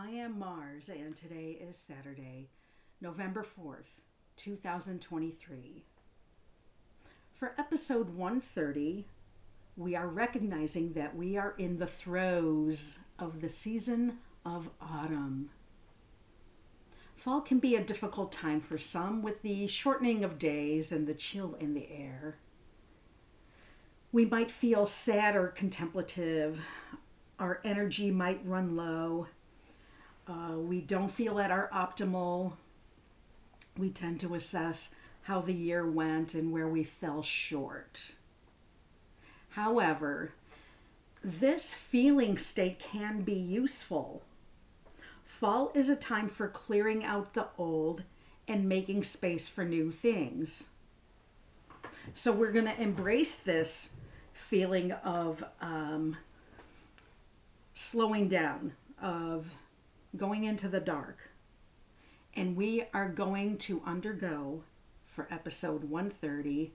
I am Mars, and today is Saturday, November 4th, 2023. For episode 130, we are recognizing that we are in the throes of the season of autumn. Fall can be a difficult time for some with the shortening of days and the chill in the air we might feel sad or contemplative. Our energy might run low. Uh, we don't feel at our optimal. We tend to assess how the year went and where we fell short. However, this feeling state can be useful. Fall is a time for clearing out the old and making space for new things. So we're going to embrace this feeling of um, slowing down, of going into the dark. And we are going to undergo for episode 130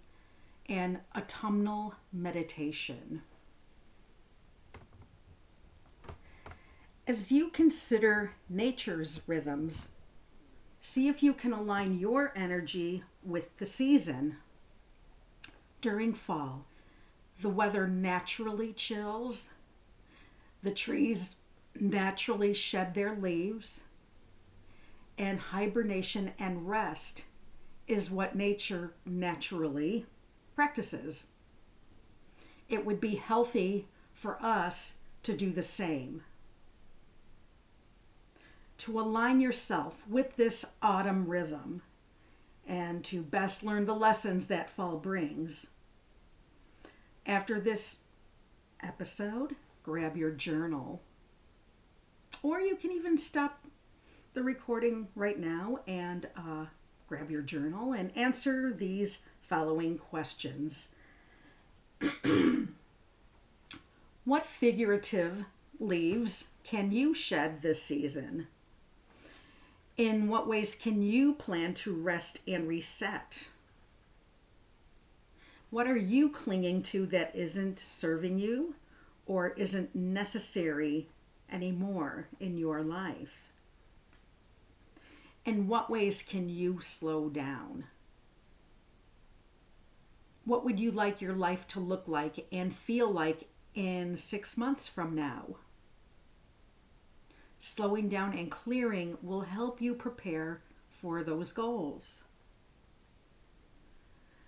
an autumnal meditation. As you consider nature's rhythms, see if you can align your energy with the season during fall the weather naturally chills, the trees naturally shed their leaves, and hibernation and rest is what nature naturally practices. It would be healthy for us to do the same. To align yourself with this autumn rhythm and to best learn the lessons that fall brings after this episode, grab your journal. Or you can even stop the recording right now and uh, grab your journal and answer these following questions. what figurative leaves can you shed this season? In what ways can you plan to rest and reset? What are you clinging to that isn't serving you or isn't necessary anymore in your life? In what ways can you slow down? What would you like your life to look like and feel like in six months from now? Slowing down and clearing will help you prepare for those goals.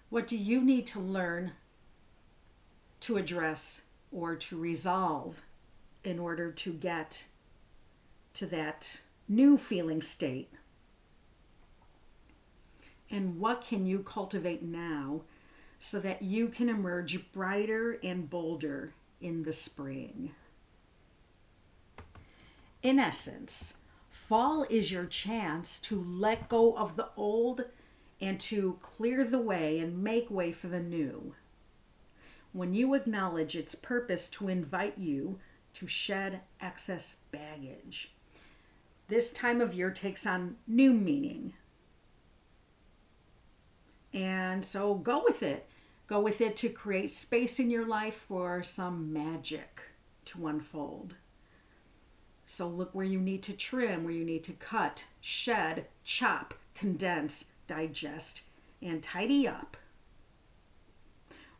What do you need to learn to address or to resolve in order to get to that new feeling state? And what can you cultivate now so that you can emerge brighter and bolder in the spring? In essence, fall is your chance to let go of the old and to clear the way and make way for the new. When you acknowledge its purpose to invite you to shed excess baggage, this time of year takes on new meaning. And so go with it. Go with it to create space in your life for some magic to unfold. So look where you need to trim, where you need to cut, shed, chop, condense, digest, and tidy up.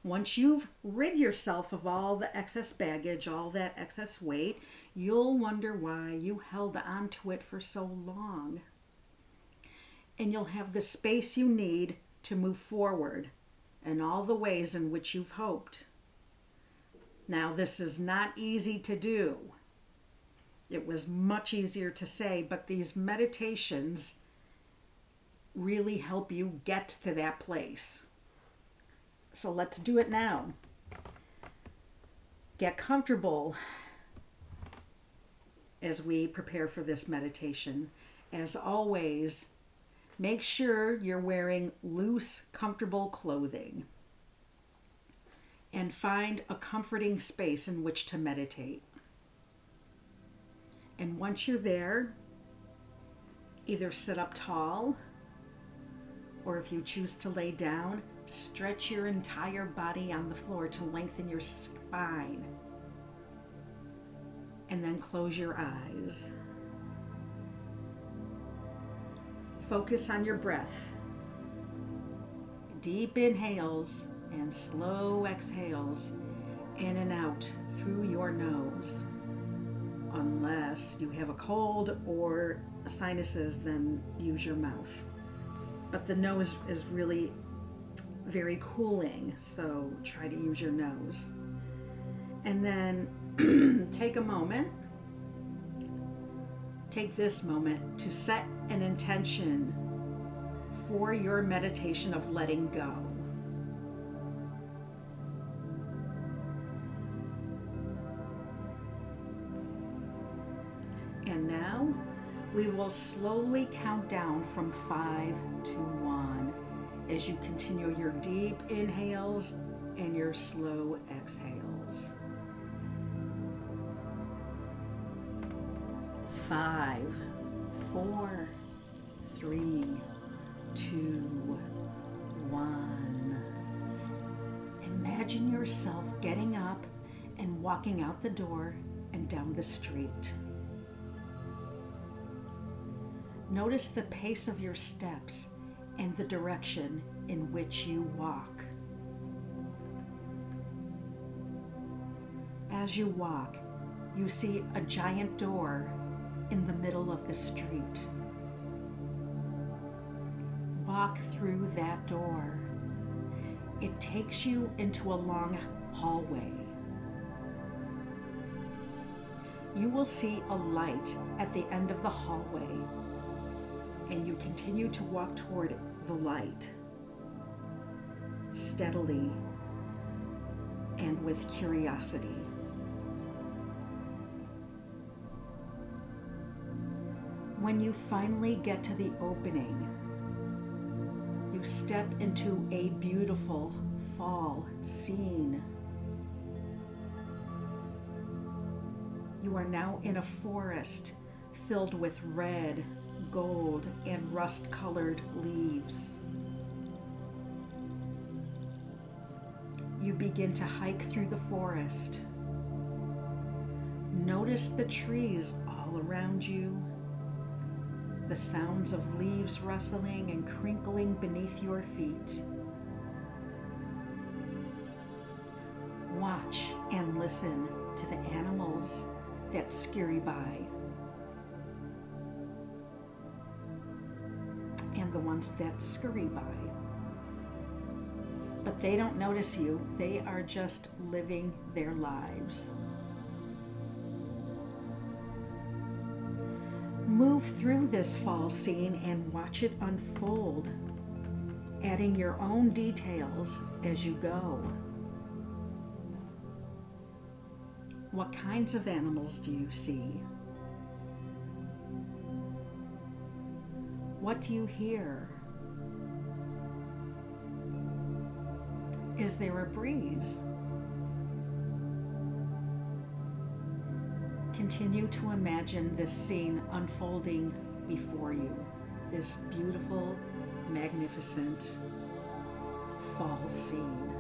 Once you've rid yourself of all the excess baggage, all that excess weight, you'll wonder why you held on to it for so long. And you'll have the space you need to move forward in all the ways in which you've hoped. Now, this is not easy to do. It was much easier to say, but these meditations really help you get to that place. So let's do it now. Get comfortable as we prepare for this meditation. As always, make sure you're wearing loose, comfortable clothing. And find a comforting space in which to meditate. And once you're there, either sit up tall or if you choose to lay down, stretch your entire body on the floor to lengthen your spine. and then close your eyes. Focus on your breath. Deep inhales and slow exhales in and out through your nose. Unless you have a cold or sinuses, then use your mouth. But the nose is really very cooling, so try to use your nose. And then take a moment, take this moment to set an intention for your meditation of letting go. And now we will slowly count down from five to one as you continue your deep inhales and your slow exhales. Five, four, three, two, one. Imagine yourself getting up and walking out the door and down the street. Notice the pace of your steps and the direction in which you walk. As you walk, you see a giant door in the middle of the street. Walk through that door. It takes you into a long hallway. You will see a light at the end of the hallway and you continue to walk toward the light steadily and with curiosity. When you finally get to the opening, you step into a beautiful fall scene. You are now in a forest filled with red, gold, and rust colored leaves. You begin to hike through the forest. Notice the trees all around you, the sounds of leaves rustling and crinkling beneath your feet. Watch and listen to the animals that scurry by. That scurry by. But they don't notice you, they are just living their lives. Move through this fall scene and watch it unfold, adding your own details as you go. What kinds of animals do you see? What do you hear? Is there a breeze? Continue to imagine this scene unfolding before you, this beautiful, magnificent fall scene.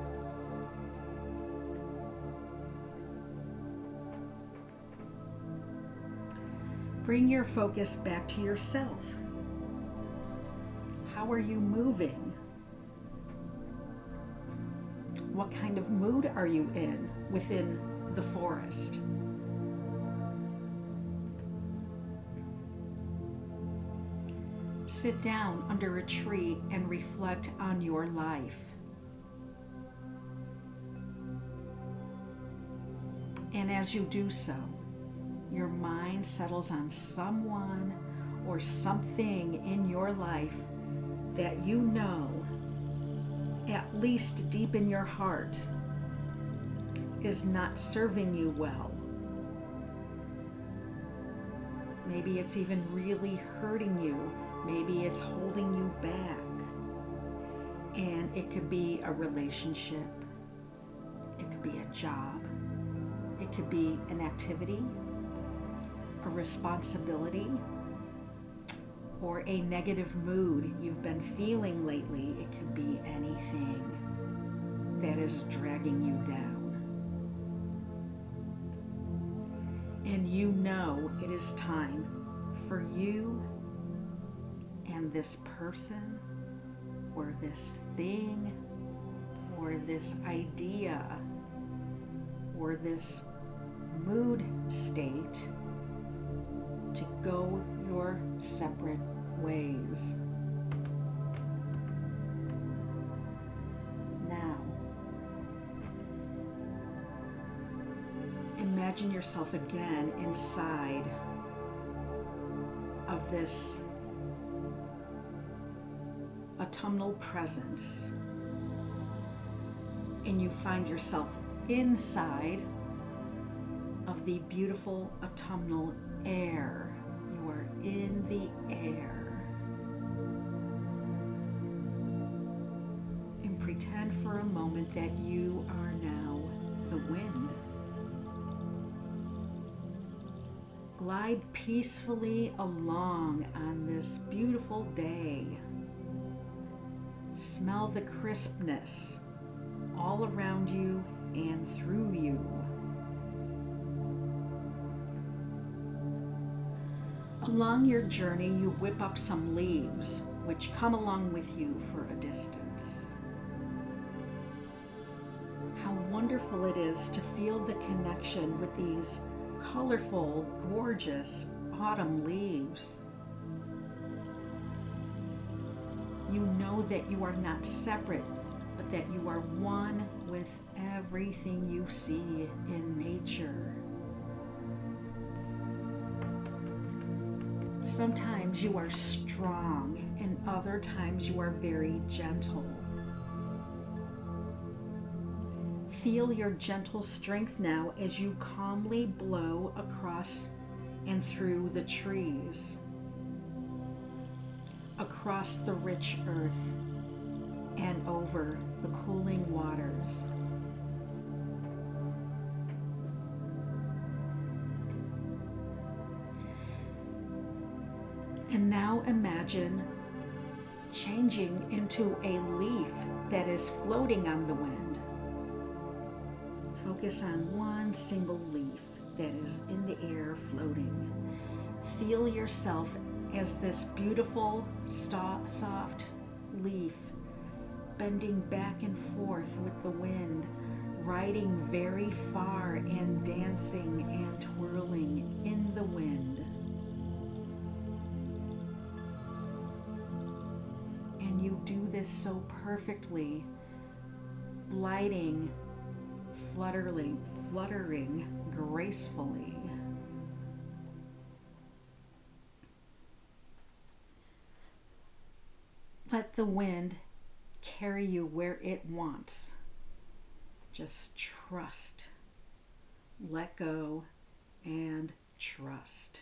Bring your focus back to yourself. How are you moving? Kind of mood are you in within the forest? Sit down under a tree and reflect on your life. And as you do so, your mind settles on someone or something in your life that you know, at least deep in your heart, is not serving you well. Maybe it's even really hurting you. Maybe it's holding you back. And it could be a relationship, it could be a job, it could be an activity, a responsibility, or a negative mood you've been feeling lately. It could be anything that is dragging you down. And you know it is time for you and this person or this thing or this idea or this mood state to go your separate ways. Now, imagine yourself again inside of this autumnal presence, and you find yourself inside of the beautiful autumnal air. You are in the air. Pretend for a moment that you are now the wind. Glide peacefully along on this beautiful day. Smell the crispness all around you and through you. Along your journey, you whip up some leaves, which come along with you for a distance. Wonderful it is to feel the connection with these colorful, gorgeous autumn leaves. You know that you are not separate, but that you are one with everything you see in nature. Sometimes you are strong, and other times you are very gentle. Feel your gentle strength now as you calmly blow across and through the trees, across the rich earth, and over the cooling waters. And now imagine changing into a leaf that is floating on the wind. Focus on one single leaf that is in the air floating. Feel yourself as this beautiful, soft leaf bending back and forth with the wind, riding very far and dancing and twirling in the wind. And you do this so perfectly, gliding, fluttering, fluttering gracefully. Let the wind carry you where it wants. Just trust. Let go and trust.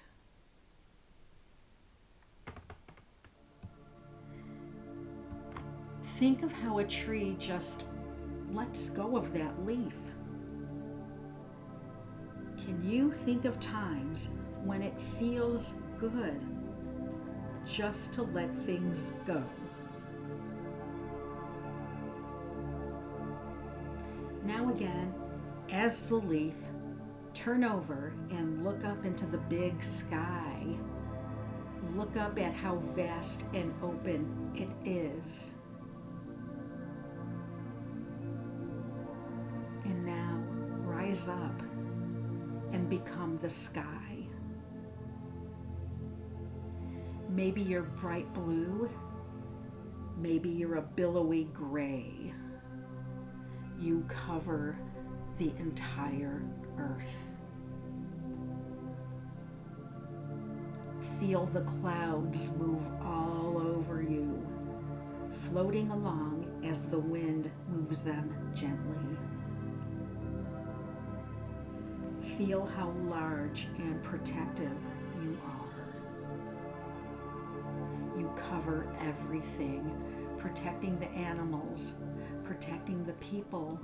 Think of how a tree just lets go of that leaf. Can you think of times when it feels good just to let things go? Now again, as the leaf, turn over and look up into the big sky. Look up at how vast and open it is. And now rise up and become the sky. Maybe you're bright blue. Maybe you're a billowy gray you cover the entire earth. Feel the clouds move all over you, floating along as the wind moves them gently. Feel how large and protective you are. You cover everything, protecting the animals, protecting the people,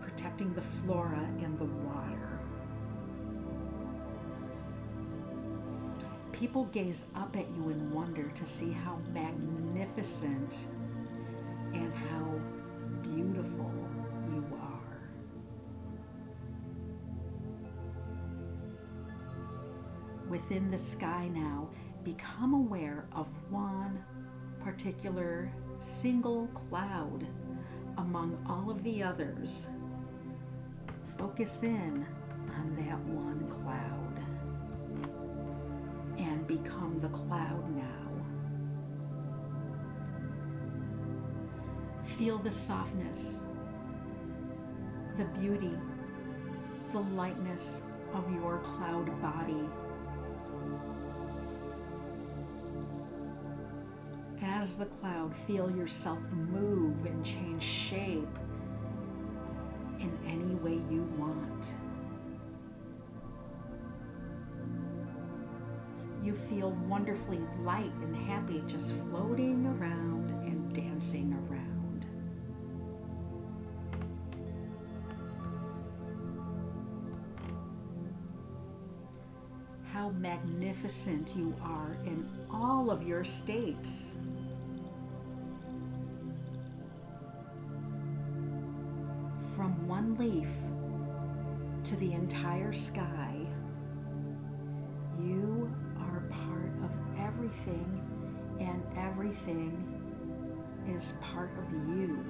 protecting the flora and the water. People gaze up at you in wonder to see how magnificent and how within the sky now, become aware of one particular single cloud among all of the others. Focus in on that one cloud and become the cloud now. Feel the softness, the beauty, the lightness of your cloud body. The cloud, feel yourself move and change shape in any way you want. You feel wonderfully light and happy just floating around and dancing around. how magnificent you are in all of your states. Leaf to the entire sky, you are part of everything, and everything is part of you.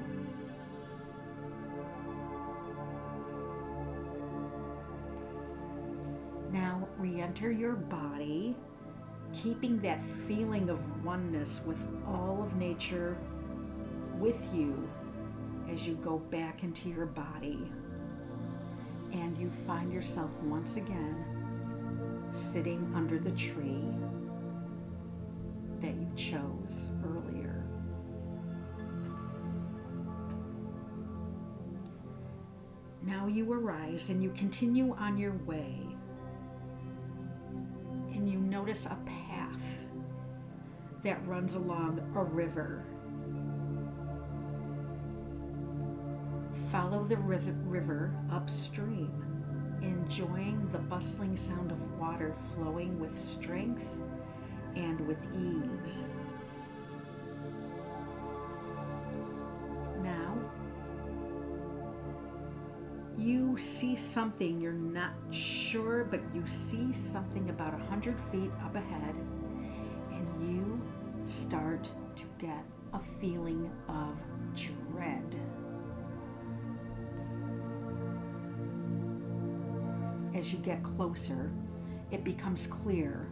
Now re enter your body, keeping that feeling of oneness with all of nature with you as you go back into your body. And you find yourself once again sitting under the tree that you chose earlier. Now you arise and you continue on your way and you notice a path that runs along a river. Follow the river upstream, enjoying the bustling sound of water flowing with strength and with ease. Now, you see something, you're not sure, but you see something about a hundred feet up ahead, and you start to get a feeling of dread. As you get closer, it becomes clear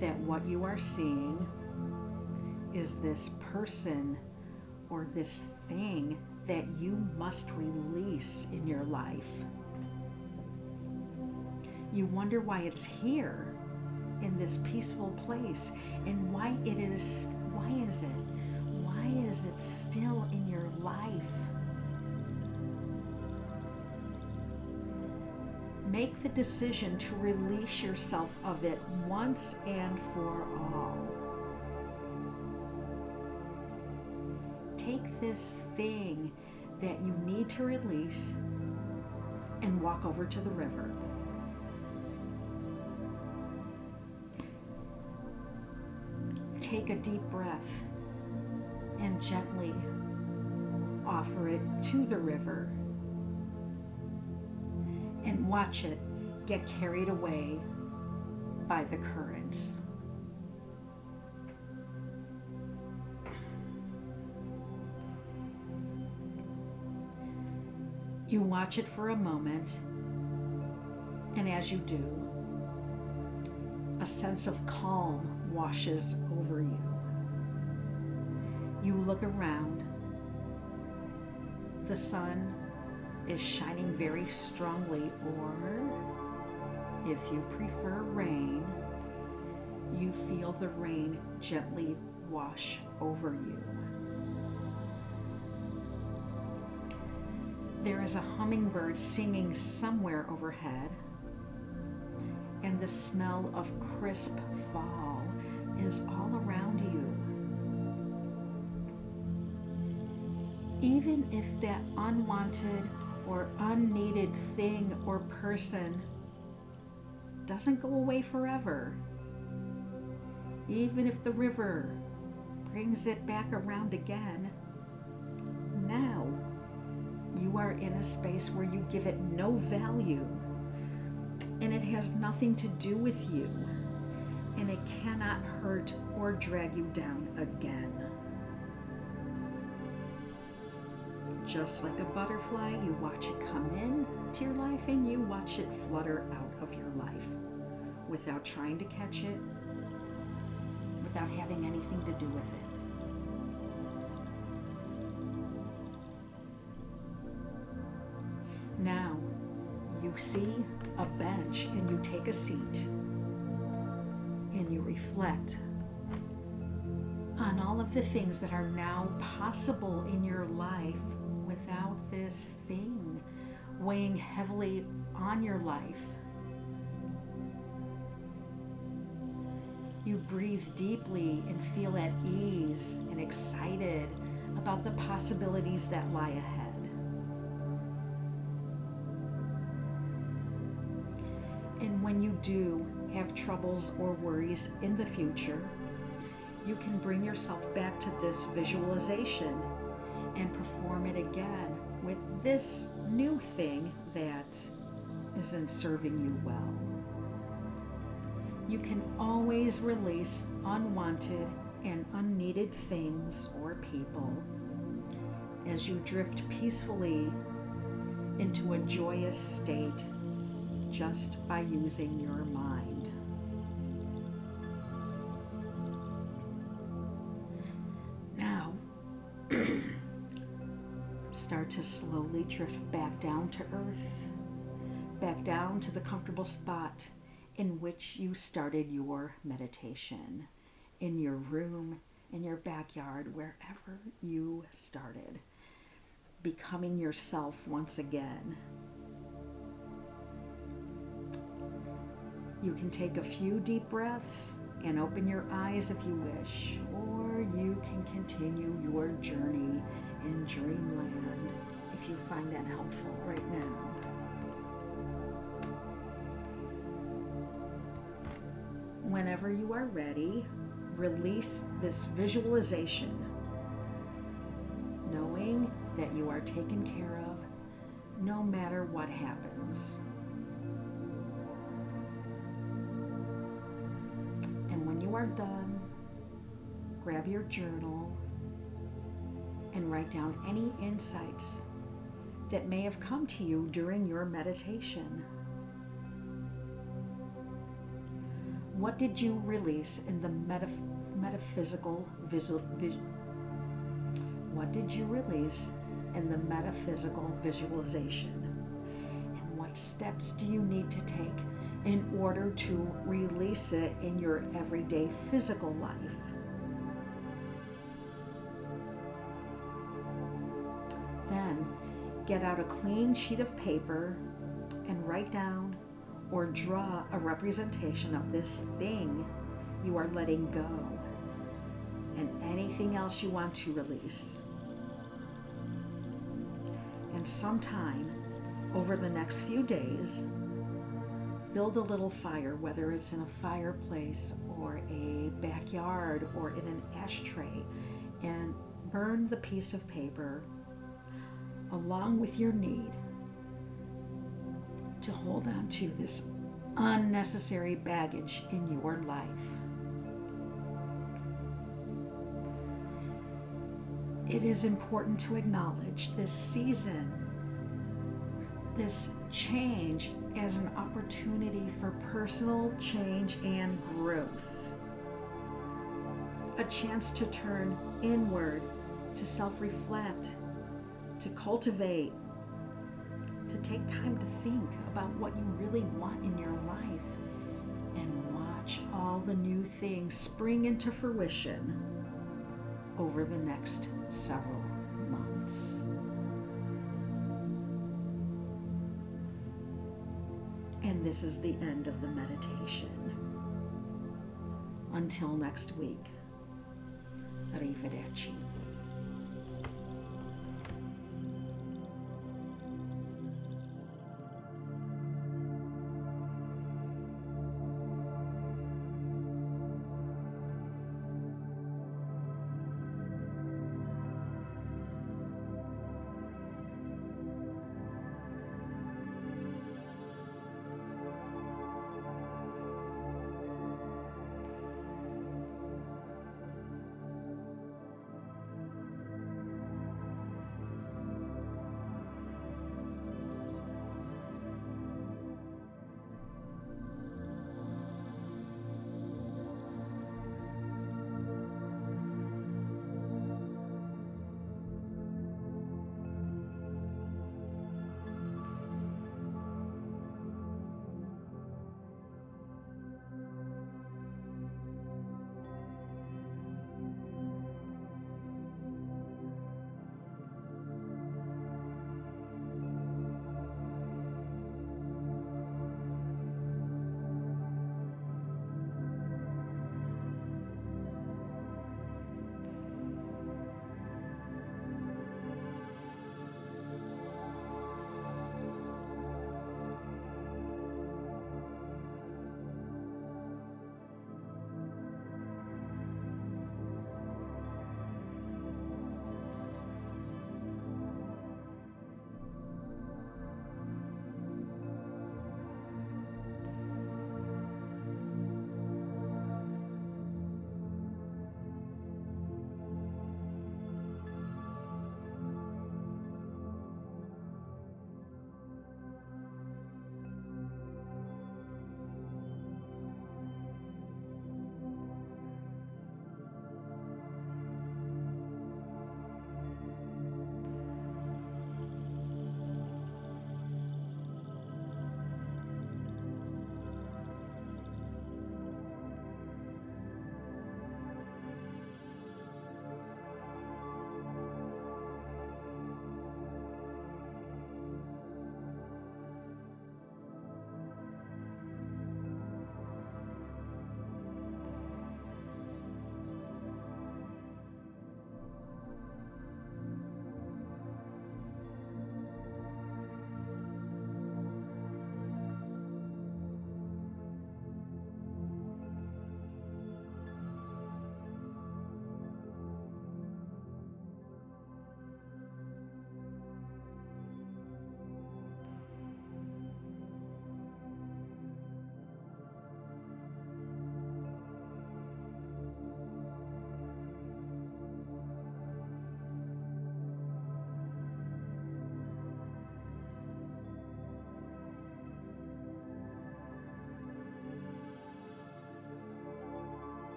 that what you are seeing is this person or this thing that you must release in your life. You wonder why it's here in this peaceful place and why it is why is it why is it still in your life make the decision to release yourself of it once and for all take this thing that you need to release and walk over to the river. Take a deep breath and gently offer it to the river watch it get carried away by the currents. You watch it for a moment, and as you do, a sense of calm washes over you. You look around. The sun is shining very strongly, or if you prefer rain, you feel the rain gently wash over you. There is a hummingbird singing somewhere overhead, and the smell of crisp fall is all around you. Even if that unwanted or unneeded thing or person doesn't go away forever, even if the river brings it back around again, now you are in a space where you give it no value. and it has nothing to do with you, and it cannot hurt or drag you down again. Just like a butterfly, you watch it come in to your life and you watch it flutter out of your life without trying to catch it, without having anything to do with it. Now, you see a bench and you take a seat and you reflect on all of the things that are now possible in your life weighing heavily on your life. You breathe deeply and feel at ease and excited about the possibilities that lie ahead. And when you do have troubles or worries in the future, you can bring yourself back to this visualization and perform it again with this new thing that isn't serving you well. You can always release unwanted and unneeded things or people as you drift peacefully into a joyous state just by using your mind. Start to slowly drift back down to earth, back down to the comfortable spot in which you started your meditation, in your room, in your backyard, wherever you started, becoming yourself once again. You can take a few deep breaths and open your eyes if you wish, or you can continue your journey in dreamland if you find that helpful right now. Whenever you are ready, release this visualization, knowing that you are taken care of no matter what happens. And when you are done, grab your journal write down any insights that may have come to you during your meditation. What did you release in the metaph- metaphysical visual? Vis- what did you release in the metaphysical visualization? And what steps do you need to take in order to release it in your everyday physical life? Get out a clean sheet of paper and write down or draw a representation of this thing you are letting go and anything else you want to release. And sometime over the next few days, build a little fire, whether it's in a fireplace or a backyard or in an ashtray, and burn the piece of paper along with your need to hold on to this unnecessary baggage in your life. It is important to acknowledge this season, this change, as an opportunity for personal change and growth. A chance to turn inward, to self reflect, to cultivate, to take time to think about what you really want in your life and watch all the new things spring into fruition over the next several months. And this is the end of the meditation. Until next week, arrivederci.